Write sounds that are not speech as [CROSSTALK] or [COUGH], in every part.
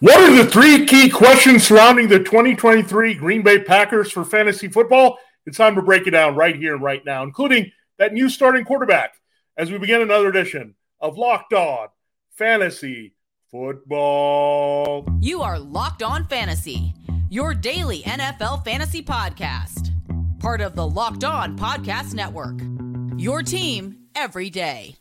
What are the three key questions surrounding the 2023 Green Bay Packers for fantasy football? It's time to break it down right here right now, including that new starting quarterback as we begin another edition of Locked On Fantasy Football. You are Locked On Fantasy, your daily NFL fantasy podcast, part of the Locked On Podcast Network. Your team every day.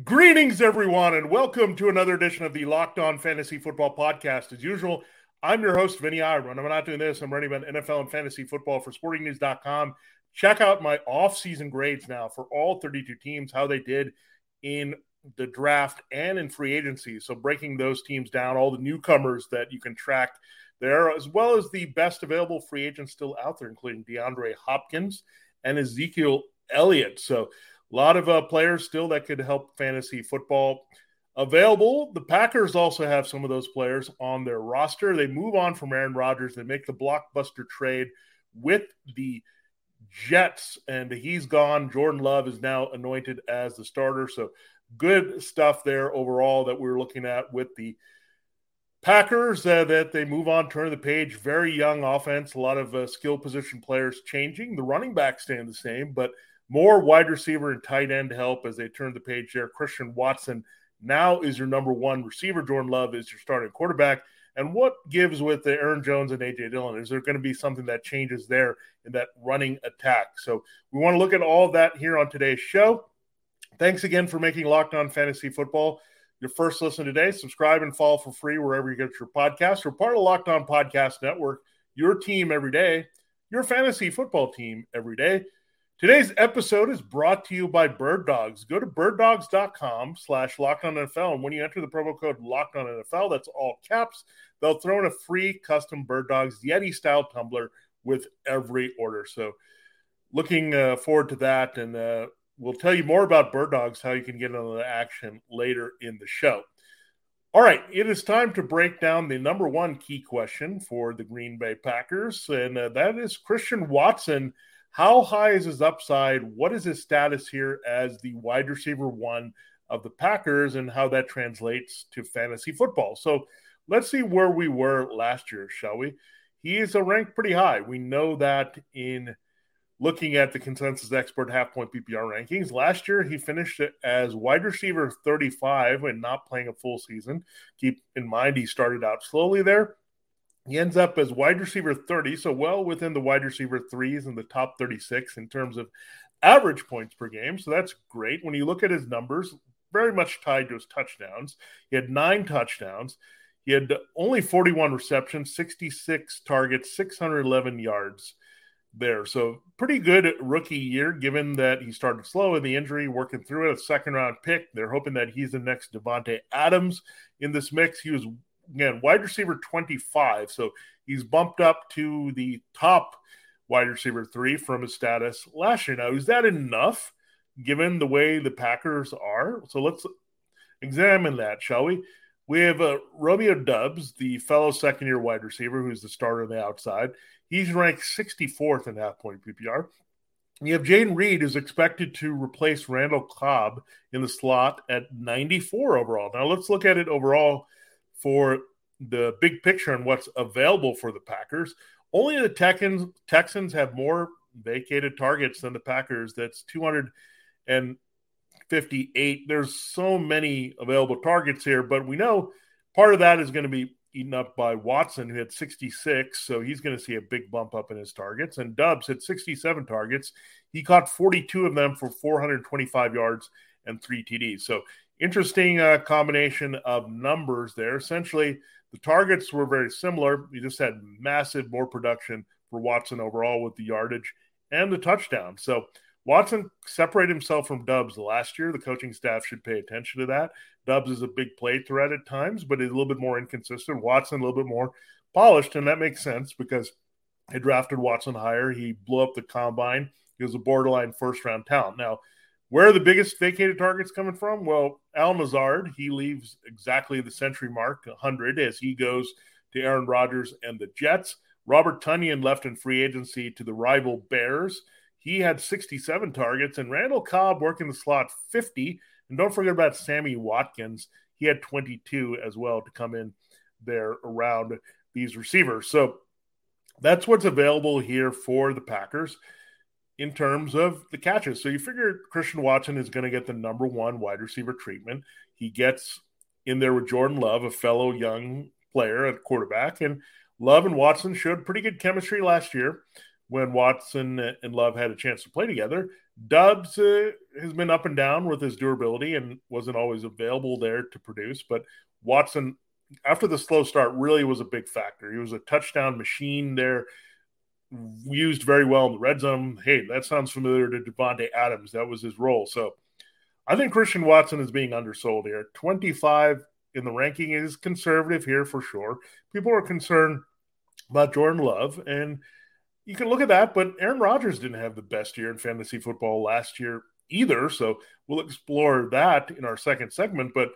Greetings, everyone, and welcome to another edition of the Locked On Fantasy Football Podcast. As usual, I'm your host, Vinny Iyer. I'm not doing this. I'm running about NFL and fantasy football for sportingnews.com. Check out my off-season grades now for all 32 teams, how they did in the draft and in free agency. So breaking those teams down, all the newcomers that you can track there, as well as the best available free agents still out there, including DeAndre Hopkins and Ezekiel Elliott. So a lot of uh, players still that could help fantasy football available. The Packers also have some of those players on their roster. They move on from Aaron Rodgers. They make the blockbuster trade with the Jets, and he's gone. Jordan Love is now anointed as the starter. So good stuff there overall that we're looking at with the Packers uh, that they move on, turn the page. Very young offense, a lot of uh, skill position players changing. The running back staying the same, but – more wide receiver and tight end help as they turn the page there. Christian Watson now is your number one receiver. Jordan Love is your starting quarterback. And what gives with the Aaron Jones and AJ Dillon? Is there going to be something that changes there in that running attack? So we want to look at all that here on today's show. Thanks again for making Locked On Fantasy Football your first listen today. Subscribe and follow for free wherever you get your podcast. We're part of Locked On Podcast Network, your team every day, your fantasy football team every day. Today's episode is brought to you by Bird Dogs. Go to birddogs.com slash NFL. And when you enter the promo code NFL, that's all caps, they'll throw in a free custom Bird Dogs Yeti style tumbler with every order. So looking uh, forward to that. And uh, we'll tell you more about Bird Dogs, how you can get into the action later in the show. All right, it is time to break down the number one key question for the Green Bay Packers, and uh, that is Christian Watson – how high is his upside? What is his status here as the wide receiver one of the Packers and how that translates to fantasy football? So let's see where we were last year, shall we? He is ranked pretty high. We know that in looking at the consensus expert half point PPR rankings. Last year, he finished as wide receiver 35 and not playing a full season. Keep in mind, he started out slowly there. He ends up as wide receiver 30, so well within the wide receiver threes in the top 36 in terms of average points per game. So that's great. When you look at his numbers, very much tied to his touchdowns. He had nine touchdowns. He had only 41 receptions, 66 targets, 611 yards there. So pretty good rookie year, given that he started slow in the injury, working through it. A second round pick. They're hoping that he's the next Davante Adams in this mix. He was again, wide receiver 25. So he's bumped up to the top wide receiver three from his status last year. Now, is that enough given the way the Packers are? So let's examine that, shall we? We have uh, Romeo Doubs, the fellow second year wide receiver who's the starter on the outside. He's ranked 64th in half point PPR. You have Jayden Reed, who's expected to replace Randall Cobb in the slot at 94 overall. Now, let's look at it overall for the big picture and what's available for the Packers. Only the Texans Texans have more vacated targets than the Packers. That's 258. There's so many available targets here, but we know part of that is going to be eaten up by Watson, who had 66. So he's going to see a big bump up in his targets. And Doubs had 67 targets. He caught 42 of them for 425 yards and three TDs. So interesting uh, combination of numbers there. Essentially, the targets were very similar. You just had massive more production for Watson overall with the yardage and the touchdown. So Watson separated himself from Doubs last year. The coaching staff should pay attention to that. Doubs is a big play threat at times, but he's a little bit more inconsistent. Watson a little bit more polished, and that makes sense because they drafted Watson higher. He blew up the combine. He was a borderline first round talent. Now, Where are the biggest vacated targets coming from? Well, Allen Lazard, he leaves exactly the century mark, 100, as he goes to Aaron Rodgers and the Jets. Robert Tonyan left in free agency to the rival Bears. He had 67 targets, and Randall Cobb working the slot 50. And don't forget about Sammy Watkins. He had 22 as well to come in there around these receivers. So that's what's available here for the Packers in terms of the catches. So you figure Christian Watson is going to get the number one wide receiver treatment. He gets in there with Jordan Love, a fellow young player at quarterback, and Love and Watson showed pretty good chemistry last year when Watson and Love had a chance to play together. Doubs uh, has been up and down with his durability and wasn't always available there to produce, but Watson after the slow start really was a big factor. He was a touchdown machine there used very well in the red zone. Hey, that sounds familiar to Davante Adams. That was his role. So I think Christian Watson is being undersold here. 25 in the ranking is conservative here for sure. People are concerned about Jordan Love, and you can look at that, but Aaron Rodgers didn't have the best year in fantasy football last year either. So we'll explore that in our second segment. But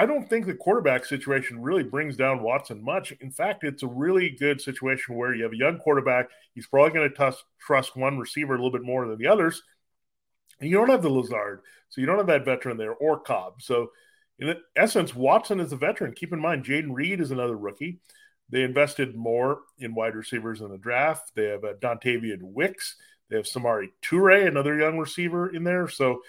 I don't think the quarterback situation really brings down Watson much. In fact, it's a really good situation where you have a young quarterback. He's probably going to trust one receiver a little bit more than the others. And you don't have the Lazard, so you don't have that veteran there or Cobb. So, in essence, Watson is a veteran. Keep in mind, Jayden Reed is another rookie. They invested more in wide receivers in the draft. They have a Dontayvion Wicks. They have Samori Toure, another young receiver in there. So,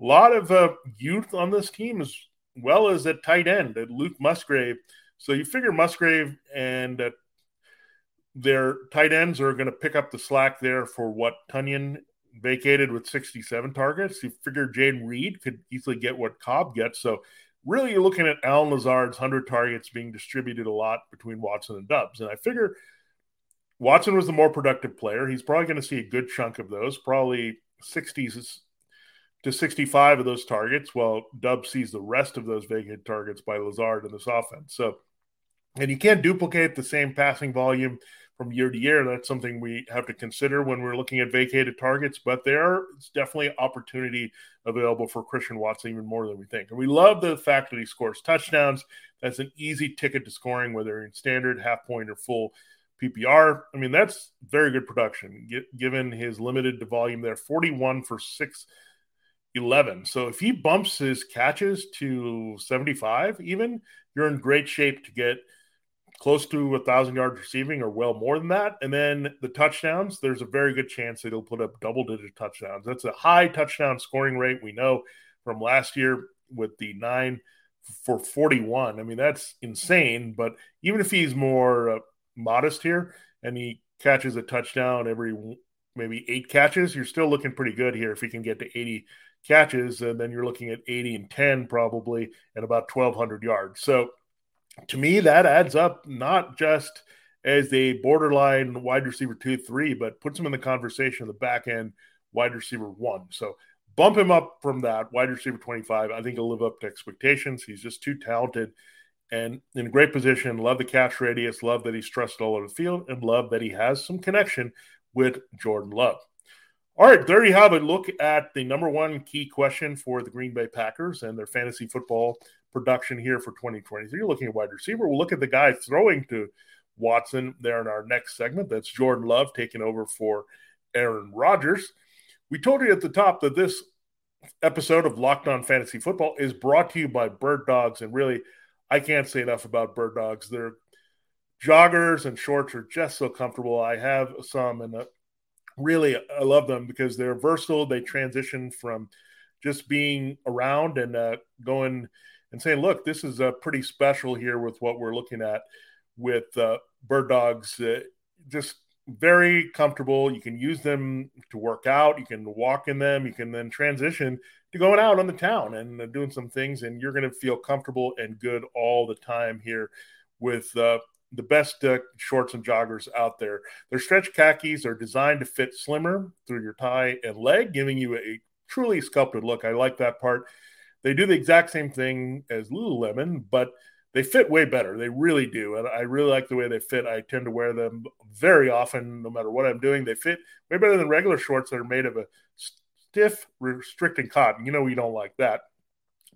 a lot of uh, youth on this team is well as at tight end at Luke Musgrave. So you figure Musgrave and uh, their tight ends are going to pick up the slack there for what Tonyan vacated with 67 targets. You figure Jayden Reed could easily get what Cobb gets. So really you're looking at Allen Lazard's 100 targets being distributed a lot between Watson and Doubs. And I figure Watson was the more productive player. He's probably going to see a good chunk of those, probably 60s to 65 of those targets, while Dub sees the rest of those vacant targets by Lazard in this offense. So, and you can't duplicate the same passing volume from year to year. That's something we have to consider when we're looking at vacated targets, but there's definitely opportunity available for Christian Watson even more than we think. And we love the fact that he scores touchdowns. That's an easy ticket to scoring, whether in standard, half point, or full PPR. I mean, that's very good production given his limited volume there 41 for six 11. So if he bumps his catches to 75, even you're in great shape to get close to a thousand yards receiving or well more than that. And then the touchdowns, there's a very good chance that he'll put up double digit touchdowns. That's a high touchdown scoring rate. We know from last year with the nine for 41. I mean, that's insane. But even if he's more uh, modest here and he catches a touchdown every maybe eight catches, you're still looking pretty good here if he can get to 80 catches, and then you're looking at 80 and 10 probably and about 1,200 yards. So to me, that adds up not just as a borderline wide receiver two, three, but puts him in the conversation of the back end wide receiver one. So bump him up from that wide receiver 25. I think he'll live up to expectations. He's just too talented and in a great position. Love the catch radius, love that he's trusted all over the field, and love that he has some connection with Jordan Love. All right, there you have a Look at the number one key question for the Green Bay Packers and their fantasy football production here for 2023. You're looking at wide receiver. We'll look at the guy throwing to Watson there in our next segment. That's Jordan Love taking over for Aaron Rodgers. We told you at the top that this episode of Locked On Fantasy Football is brought to you by Bird Dogs. And really, I can't say enough about Bird Dogs. Their joggers and shorts are just so comfortable. I have some, and really I love them because they're versatile. They transition from just being around and uh, going and saying, "Look, this is uh, pretty special here with what we're looking at with uh, bird dogs." Uh, just very comfortable. You can use them to work out. You can walk in them. You can then transition to going out on the town and uh, doing some things, and you're going to feel comfortable and good all the time here with uh, the best uh, shorts and joggers out there. Their stretch khakis are designed to fit slimmer through your thigh and leg, giving you a truly sculpted look. I like that part. They do the exact same thing as Lululemon, but they fit way better. They really do. And I really like the way they fit. I tend to wear them very often, no matter what I'm doing. They fit way better than regular shorts that are made of a stiff restricting cotton. You know we don't like that.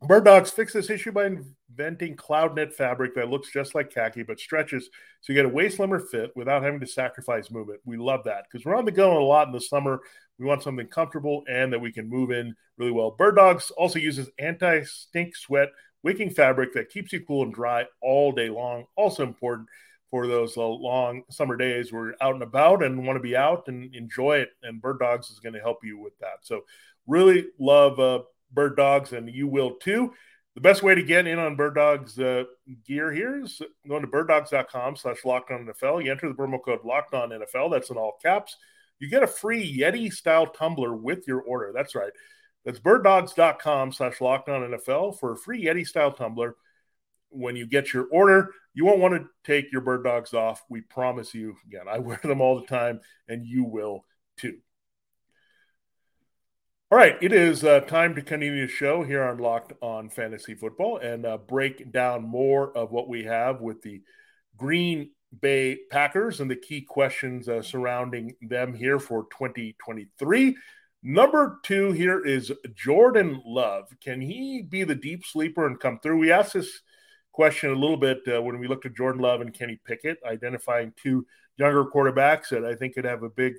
Bird Dogs fix this issue by inventing cloud knit fabric that looks just like khaki but stretches so you get a waist slimmer fit without having to sacrifice movement. We love that because we're on the go a lot in the summer. We want something comfortable and that we can move in really well. Bird Dogs also uses anti stink sweat wicking fabric that keeps you cool and dry all day long. Also important for those long summer days where you're out and about and want to be out and enjoy it. And Bird Dogs is going to help you with that. So, really love uh, Bird Dogs, and you will too. The best way to get in on Bird Dogs uh, gear here is going to birddogs.com slash locked on NFL. You enter the promo code locked on NFL. That's in all caps. You get a free Yeti style tumbler with your order. That's right. That's birddogs.com slash locked on NFL for a free Yeti style tumbler. When you get your order, you won't want to take your bird dogs off. We promise you. Again, I wear them all the time, and you will too. All right, it is uh, time to continue the show here on Locked On Fantasy Football and uh, break down more of what we have with the Green Bay Packers and the key questions uh, surrounding them here for 2023. Number two here is Jordan Love. Can he be the deep sleeper and come through? We asked this question a little bit uh, when we looked at Jordan Love and Kenny Pickett, identifying two younger quarterbacks that I think could have a big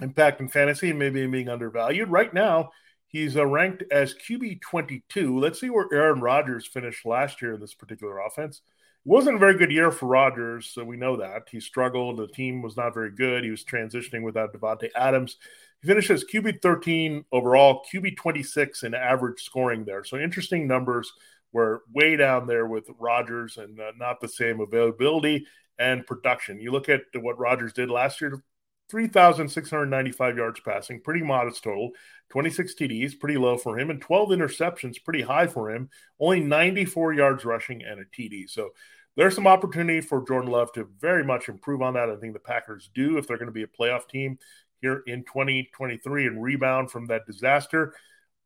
impact in fantasy and maybe being undervalued. Right now, he's uh, ranked as QB 22. Let's see where Aaron Rodgers finished last year in this particular offense. It wasn't a very good year for Rodgers, so we know that. He struggled. The team was not very good. He was transitioning without Davante Adams. He finished as QB 13 overall, QB 26 in average scoring there. So interesting numbers were way down there with Rodgers and uh, not the same availability and production. You look at what Rodgers did last year 3,695 yards passing, pretty modest total. 26 TDs, pretty low for him, and 12 interceptions, pretty high for him. Only 94 yards rushing and a TD. So there's some opportunity for Jordan Love to very much improve on that. I think the Packers do if they're going to be a playoff team here in 2023 and rebound from that disaster.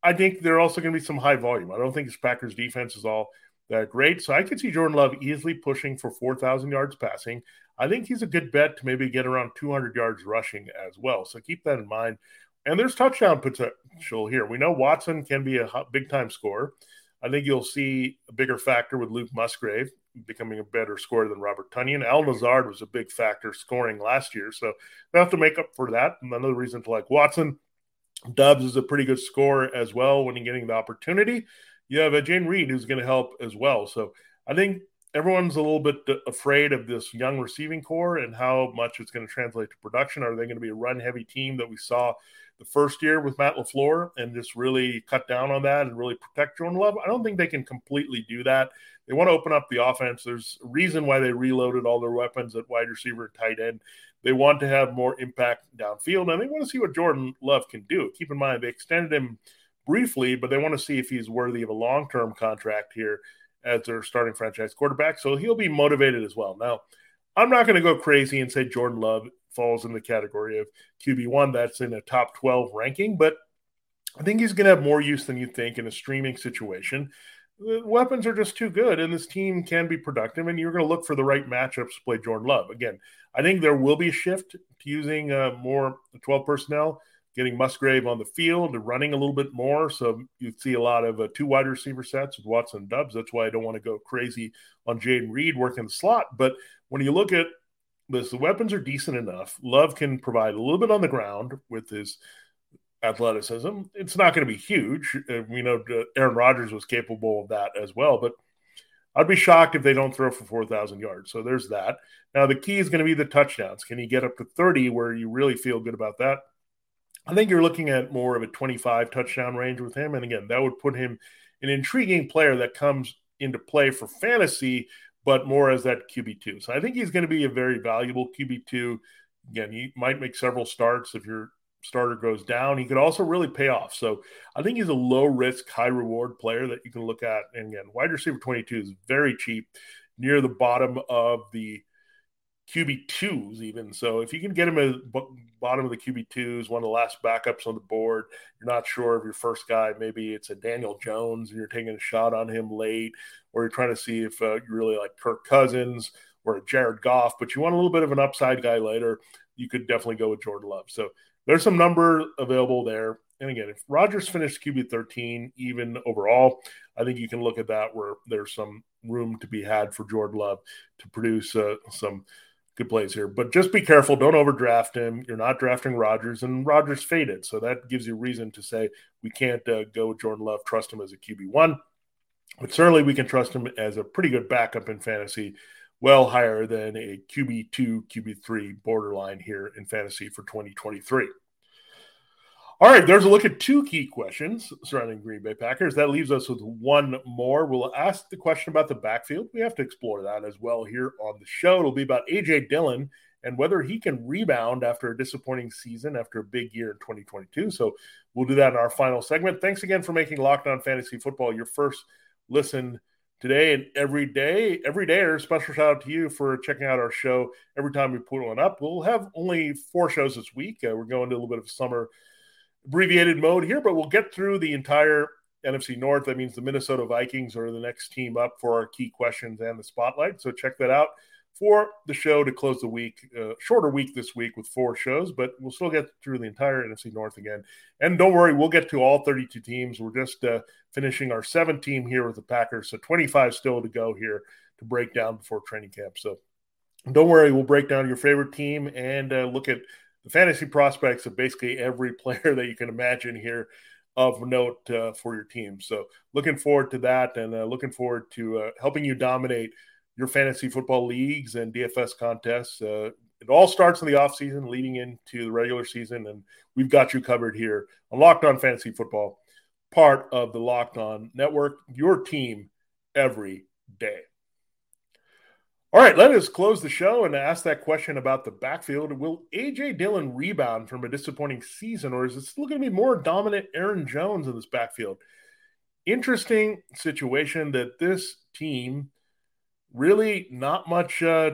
I think they're also going to be some high volume. I don't think this Packers defense is all that great. So I could see Jordan Love easily pushing for 4,000 yards passing. I think he's a good bet to maybe get around 200 yards rushing as well. So keep that in mind. And there's touchdown potential here. We know Watson can be a big time scorer. I think you'll see a bigger factor with Luke Musgrave becoming a better scorer than Robert Tonyan. Allen Lazard was a big factor scoring last year. So they have to make up for that. Another reason to like Watson. Doubs is a pretty good scorer as well when you're getting the opportunity. You have a Jayden Reed who's going to help as well. So I think everyone's a little bit afraid of this young receiving core and how much it's going to translate to production. Are they going to be a run heavy team that we saw the first year with Matt LaFleur and just really cut down on that and really protect Jordan Love? I don't think they can completely do that. They want to open up the offense. There's a reason why they reloaded all their weapons at wide receiver and tight end. They want to have more impact downfield and they want to see what Jordan Love can do. Keep in mind, they extended him briefly, but they want to see if he's worthy of a long term contract here as their starting franchise quarterback. So he'll be motivated as well. Now, I'm not going to go crazy and say Jordan Love falls in the category of QB1 that's in a top 12 ranking, but I think he's going to have more use than you think in a streaming situation. The weapons are just too good, and this team can be productive, and you're going to look for the right matchups to play Jordan Love. Again, I think there will be a shift to using uh, more 12 personnel getting Musgrave on the field and running a little bit more. So you see a lot of uh, two wide receiver sets with Watson and Doubs. That's why I don't want to go crazy on Jayden Reed working the slot. But when you look at this, the weapons are decent enough. Love can provide a little bit on the ground with his athleticism. It's not going to be huge. Uh, we know Aaron Rodgers was capable of that as well, but I'd be shocked if they don't throw for 4,000 yards. So there's that. Now, the key is going to be the touchdowns. Can he get up to 30 where you really feel good about that? I think you're looking at more of a 25 touchdown range with him. And again, that would put him an intriguing player that comes into play for fantasy, but more as that QB2. So I think he's going to be a very valuable QB2. Again, he might make several starts if your starter goes down. He could also really pay off. So I think he's a low risk, high reward player that you can look at. And again, wide receiver 22 is very cheap, near the bottom of the QB twos even. So if you can get him at bottom of the QB twos, one of the last backups on the board, you're not sure of your first guy. Maybe it's a Daniel Jones and you're taking a shot on him late, or you're trying to see if uh, you really like Kirk Cousins or Jared Goff, but you want a little bit of an upside guy later. You could definitely go with Jordan Love. So there's some number available there. and again, if Rodgers finished QB 13 even overall, I think you can look at that where there's some room to be had for Jordan Love to produce uh, some good plays here. But just be careful. Don't overdraft him. You're not drafting Rodgers, and Rodgers faded. So that gives you reason to say we can't uh, go Jordan Love, trust him as a QB1. But certainly we can trust him as a pretty good backup in fantasy, well higher than a QB2, QB3 borderline here in fantasy for 2023. All right, there's a look at two key questions surrounding Green Bay Packers. That leaves us with one more. We'll ask the question about the backfield. We have to explore that as well here on the show. It'll be about AJ Dillon and whether he can rebound after a disappointing season after a big year in 2022. So we'll do that in our final segment. Thanks again for making Locked On Fantasy Football your first listen today and every day. Every day, a special shout out to you for checking out our show every time we put one up. We'll have only four shows this week. Uh, we're going to a little bit of summer abbreviated mode here, but we'll get through the entire NFC North. That means the Minnesota Vikings are the next team up for our key questions and the spotlight. So check that out for the show to close the week. Uh, shorter week this week with four shows, but we'll still get through the entire NFC North again. And don't worry, we'll get to all 32 teams. We're just uh, finishing our seventh team here with the Packers. So 25 still to go here to break down before training camp. So don't worry, we'll break down your favorite team and uh, look at the fantasy prospects of basically every [LAUGHS] player that you can imagine here of note uh, for your team. So looking forward to that and uh, looking forward to uh, helping you dominate your fantasy football leagues and DFS contests. Uh, it all starts in the offseason leading into the regular season, and we've got you covered here on Locked On Fantasy Football, part of the Locked On Network, your team every day. All right, let us close the show and ask that question about the backfield. Will AJ Dillon rebound from a disappointing season, or is it still going to be more dominant Aaron Jones in this backfield? Interesting situation that this team really not much uh,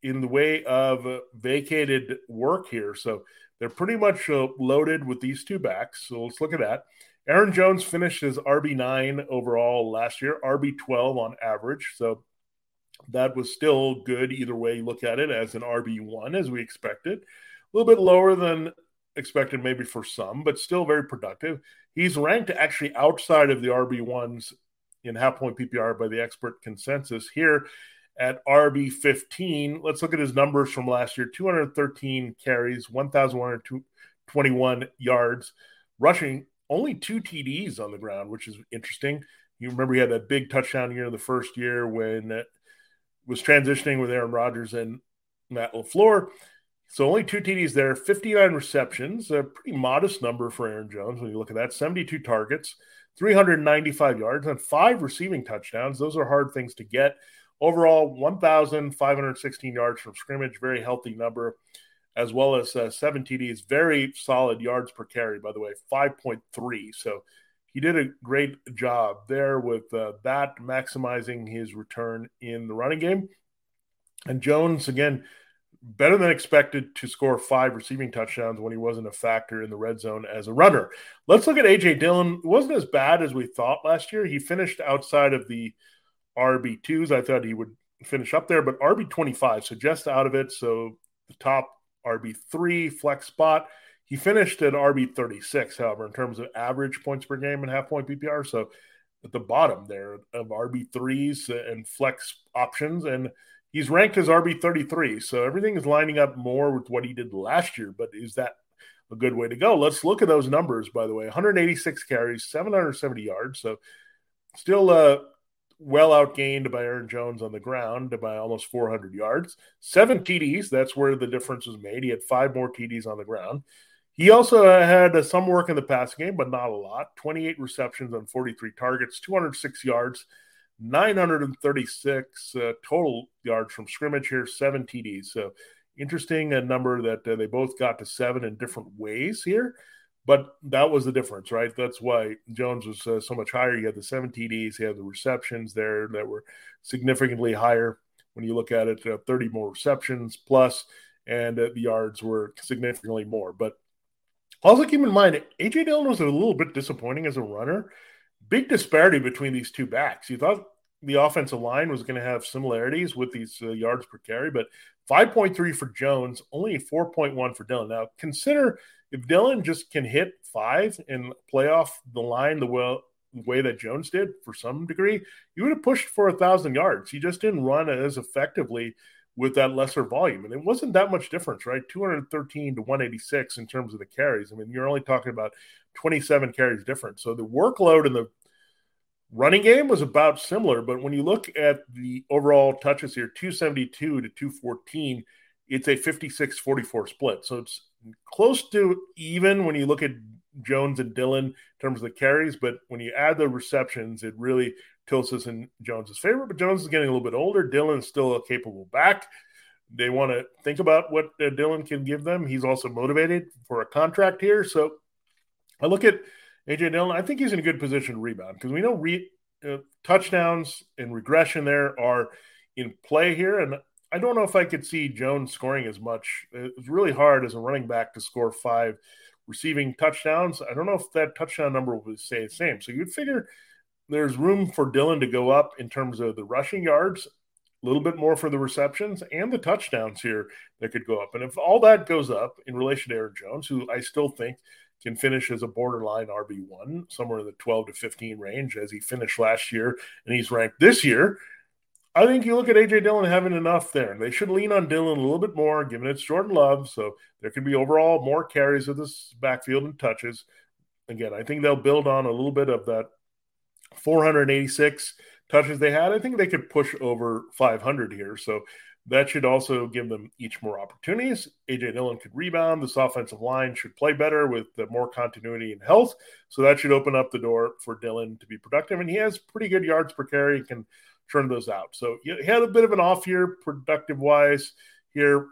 in the way of uh, vacated work here. So they're pretty much uh, loaded with these two backs. So let's look at that. Aaron Jones finished as RB9 overall last year, RB12 on average. So that was still good either way you look at it as an RB1 as we expected. A little bit lower than expected maybe for some, but still very productive. He's ranked actually outside of the RB1s in half point PPR by the expert consensus here at RB15. Let's look at his numbers from last year 213 carries, 1,121 yards, rushing only two TDs on the ground, which is interesting. You remember he had that big touchdown year in the first year when was transitioning with Aaron Rodgers and Matt LaFleur. So only two TDs there, 59 receptions, a pretty modest number for Aaron Jones when you look at that. 72 targets, 395 yards, and five receiving touchdowns. Those are hard things to get. Overall, 1,516 yards from scrimmage, very healthy number, as well as uh, seven TDs, very solid yards per carry, by the way, 5.3. So he did a great job there with uh, that, maximizing his return in the running game. And Jones, again, better than expected to score five receiving touchdowns when he wasn't a factor in the red zone as a runner. Let's look at AJ Dillon. It wasn't as bad as we thought last year. He finished outside of the RB2s. I thought he would finish up there, but RB25, so just out of it. So the top RB3 flex spot. He finished at RB 36, however, in terms of average points per game and half point PPR. So at the bottom there of RB 3s and flex options. And he's ranked as RB 33. So everything is lining up more with what he did last year. But is that a good way to go? Let's look at those numbers, by the way 186 carries, 770 yards. So still uh, well outgained by Aaron Jones on the ground by almost 400 yards. Seven TDs. That's where the difference was made. He had five more TDs on the ground. He also had uh, some work in the passing game, but not a lot. 28 receptions on 43 targets, 206 yards, 936 uh, total yards from scrimmage here, seven TDs. So interesting a number that uh, they both got to seven in different ways here. But that was the difference, right? That's why Jones was uh, so much higher. He had the seven TDs, he had the receptions there that were significantly higher when you look at it. Uh, 30 more receptions plus, and uh, the yards were significantly more. But also, keep in mind, AJ Dillon was a little bit disappointing as a runner. Big disparity between these two backs. You thought the offensive line was going to have similarities with these uh, yards per carry, but 5.3 for Jones, only 4.1 for Dillon. Now, consider if Dillon just can hit five and play off the line the way, that Jones did for some degree, you would have pushed for a thousand yards. He just didn't run as effectively with that lesser volume. And it wasn't that much difference, right? 213 to 186 in terms of the carries. I mean, you're only talking about 27 carries difference. So the workload in the running game was about similar, but when you look at the overall touches here, 272 to 214, it's a 56 44 split. So it's close to even when you look at Jones and Dillon in terms of the carries, but when you add the receptions, it really tilts us in Jones's favor. But Jones is getting a little bit older. Dillon's still a capable back. They want to think about what uh, Dillon can give them. He's also motivated for a contract here. So I look at AJ Dillon. I think he's in a good position to rebound because we know re- uh, touchdowns and regression there are in play here. And I don't know if I could see Jones scoring as much. It's really hard as a running back to score five receiving touchdowns. I don't know if that touchdown number will stay the same. So you'd figure there's room for Dillon to go up in terms of the rushing yards, a little bit more for the receptions and the touchdowns here that could go up. And if all that goes up in relation to Aaron Jones, who I still think can finish as a borderline RB1, somewhere in the 12 to 15 range as he finished last year and he's ranked this year. I think you look at AJ Dillon having enough there. They should lean on Dillon a little bit more, given it's Jordan Love. So there could be overall more carries of this backfield and touches. Again, I think they'll build on a little bit of that 486 touches they had. I think they could push over 500 here. So that should also give them each more opportunities. AJ Dillon could rebound. This offensive line should play better with the more continuity and health. So that should open up the door for Dillon to be productive. And he has pretty good yards per carry, he can turn those out. So he had a bit of an off year productive wise here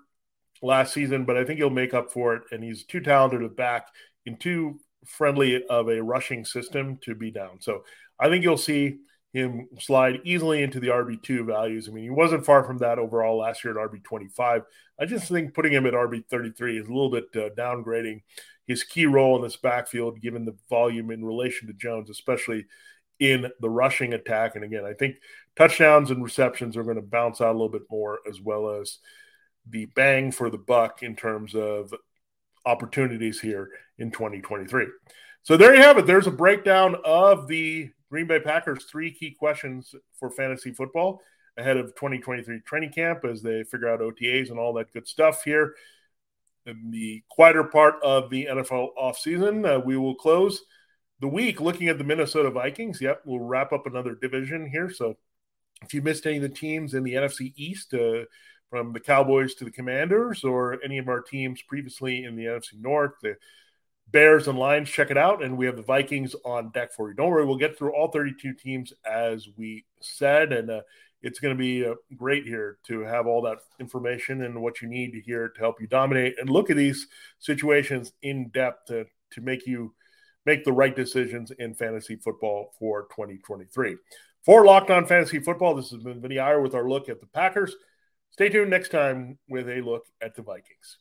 last season, but I think he'll make up for it. And he's too talented a back in too friendly of a rushing system to be down. So I think you'll see him slide easily into the RB2 values. I mean, he wasn't far from that overall last year at RB25. I just think putting him at RB33 is a little bit uh, downgrading his key role in this backfield, given the volume in relation to Jones, especially in the rushing attack. And again, I think touchdowns and receptions are going to bounce out a little bit more, as well as the bang for the buck in terms of opportunities here in 2023. So there you have it. There's a breakdown of the Green Bay Packers three key questions for fantasy football ahead of 2023 training camp as they figure out OTAs and all that good stuff here. In the quieter part of the NFL offseason, uh, we will close the week looking at the Minnesota Vikings. Yep, we'll wrap up another division here. So if you missed any of the teams in the NFC East, uh, from the Cowboys to the Commanders, or any of our teams previously in the NFC North, the Bears and Lions, check it out. And we have the Vikings on deck for you. Don't worry, we'll get through all 32 teams as we said. And uh, it's going to be uh, great here to have all that information and what you need to hear to help you dominate and look at these situations in depth to, to make you make the right decisions in fantasy football for 2023. For Locked On Fantasy Football, this has been Vinny Iyer with our look at the Packers. Stay tuned next time with a look at the Vikings.